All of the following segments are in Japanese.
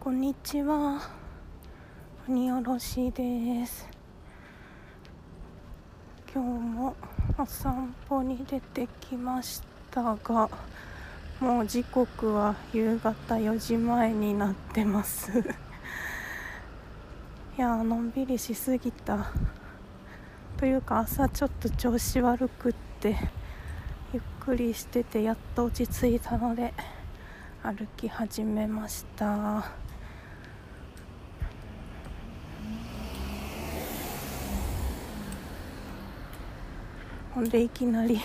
こんにちは。鬼おろしです。今日もお散歩に出てきましたがもう時刻は夕方4時前になってます。いやのんびりしすぎた。というか朝ちょっと調子悪くってゆっくりしててやっと落ち着いたので歩き始めました。ほんでいきなり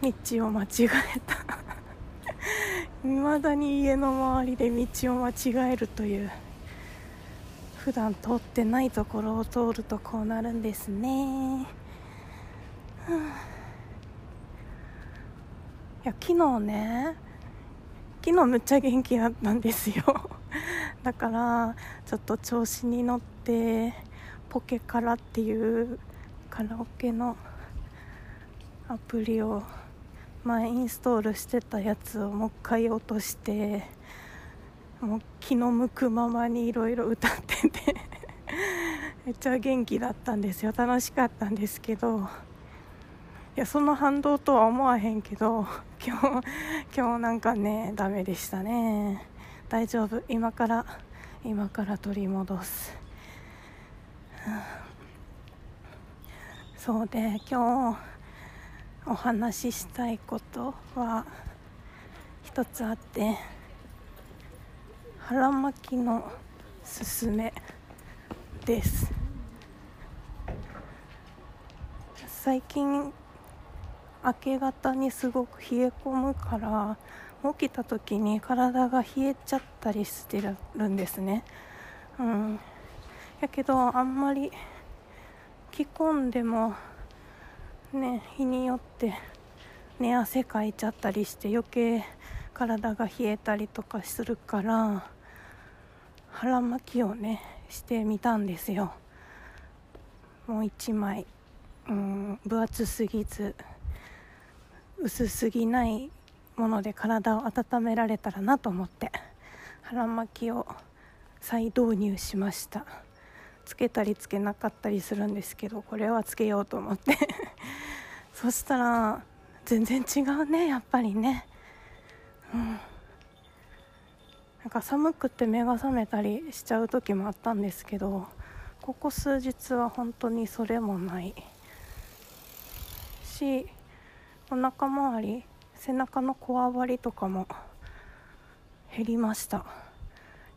道を間違えた。未だに家の周りで道を間違えるという普段通ってないところを通るとこうなるんですね、いや昨日ね昨日むっちゃ元気だったんですよ。だからちょっと調子に乗ってポケカラっていうカラオケのアプリを前インストールしてたやつをもう一回落としてもう気の向くままにいろいろ歌ってて めっちゃ元気だったんですよ。楽しかったんですけどいやその反動とは思わへんけど 今日今日なんかねダメでしたね。大丈夫。今から今から取り戻す、そうで今日お話ししたいことは一つあって腹巻きのすすめです。最近明け方にすごく冷え込むから起きた時に体が冷えちゃったりしてるんですね。うん。やけどあんまり着込んでもね日によって寝汗かいちゃったりして余計体が冷えたりとかするから腹巻きをねしてみたんですよ。もう1枚うん分厚すぎず薄すぎないもので体を温められたらなと思って腹巻きを再導入しました。つけたりつけなかったりするんですけどこれはつけようと思って。そしたら全然違うねやっぱりね。うん。なんか寒くて目が覚めたりしちゃう時もあったんですけどここ数日は本当にそれもない。しお腹周り背中のこわばりとかも減りました。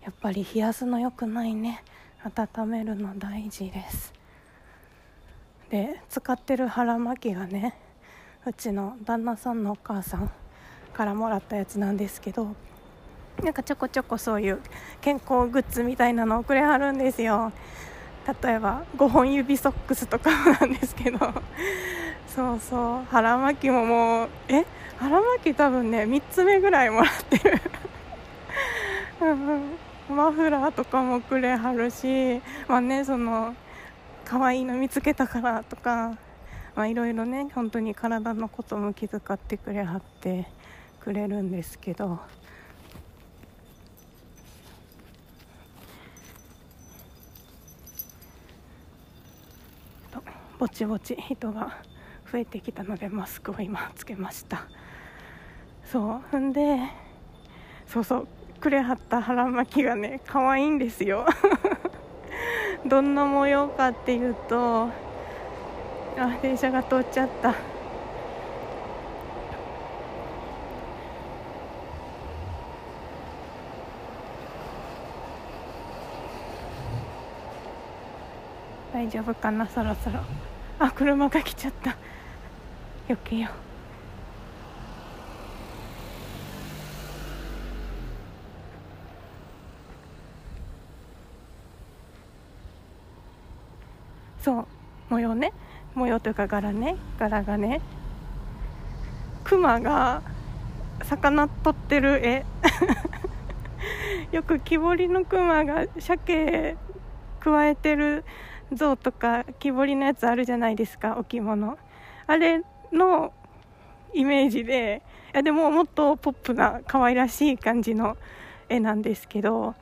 やっぱり冷やすの良くないね。温めるの大事です。で使ってる腹巻きがねうちの旦那さんのお母さんからもらったやつなんですけどなんかちょこちょこそういう健康グッズみたいなのをくれはるんですよ。例えば5本指ソックスとかなんですけど。そうそう。腹巻きももうえ？腹巻き多分ね3つ目ぐらいもらってる。マフラーとかもくれはるしまあねその可愛いの見つけたからとかまあいろいろね本当に体のことも気遣ってくれはってくれるんですけど。ぼちぼち人が増えてきたのでマスクを今つけました。そう。んでそうそう。くれはった腹巻きがね可愛いんですよ。どんな模様かっていうとあ電車が通っちゃった。大丈夫かなそろそろ。あ車が来ちゃった。よけよそう。模様ね。模様というか柄ね。柄がね。クマが魚取ってる絵。よく木彫りのクマが鮭くわえてる像とか木彫りのやつあるじゃないですか。置物。あれのイメージで。いやでももっとポップな可愛らしい感じの絵なんですけど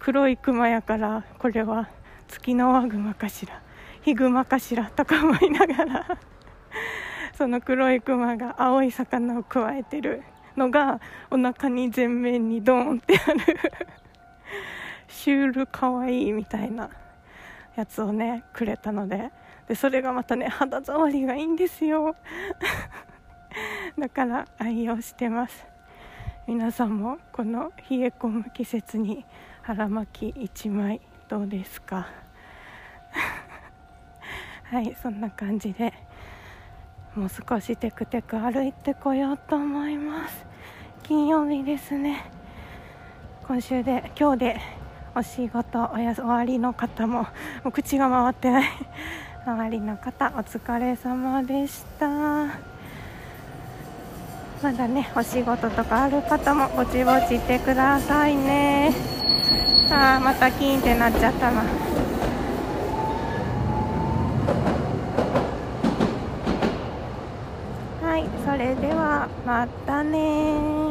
黒いクマやからこれは。月のワグマかしらヒグマかしらとか思いながらその黒いクマが青い魚をくわえてるのがお腹に全面にドーンってあるシュールかわいいみたいなやつをねくれたのででそれがまたね肌触りがいいんですよ。だから愛用してます。皆さんもこの冷え込む季節に腹巻き1枚どうですか？はいそんな感じでもう少しテクテク歩いてこようと思います。金曜日ですね。今週で今日でお仕事おや終わりの方ももう口が回ってない。周りの方お疲れ様でした。まだねお仕事とかある方もぼちぼち行ってくださいね。あまたキーンってなっちゃったな。はいそれではまたね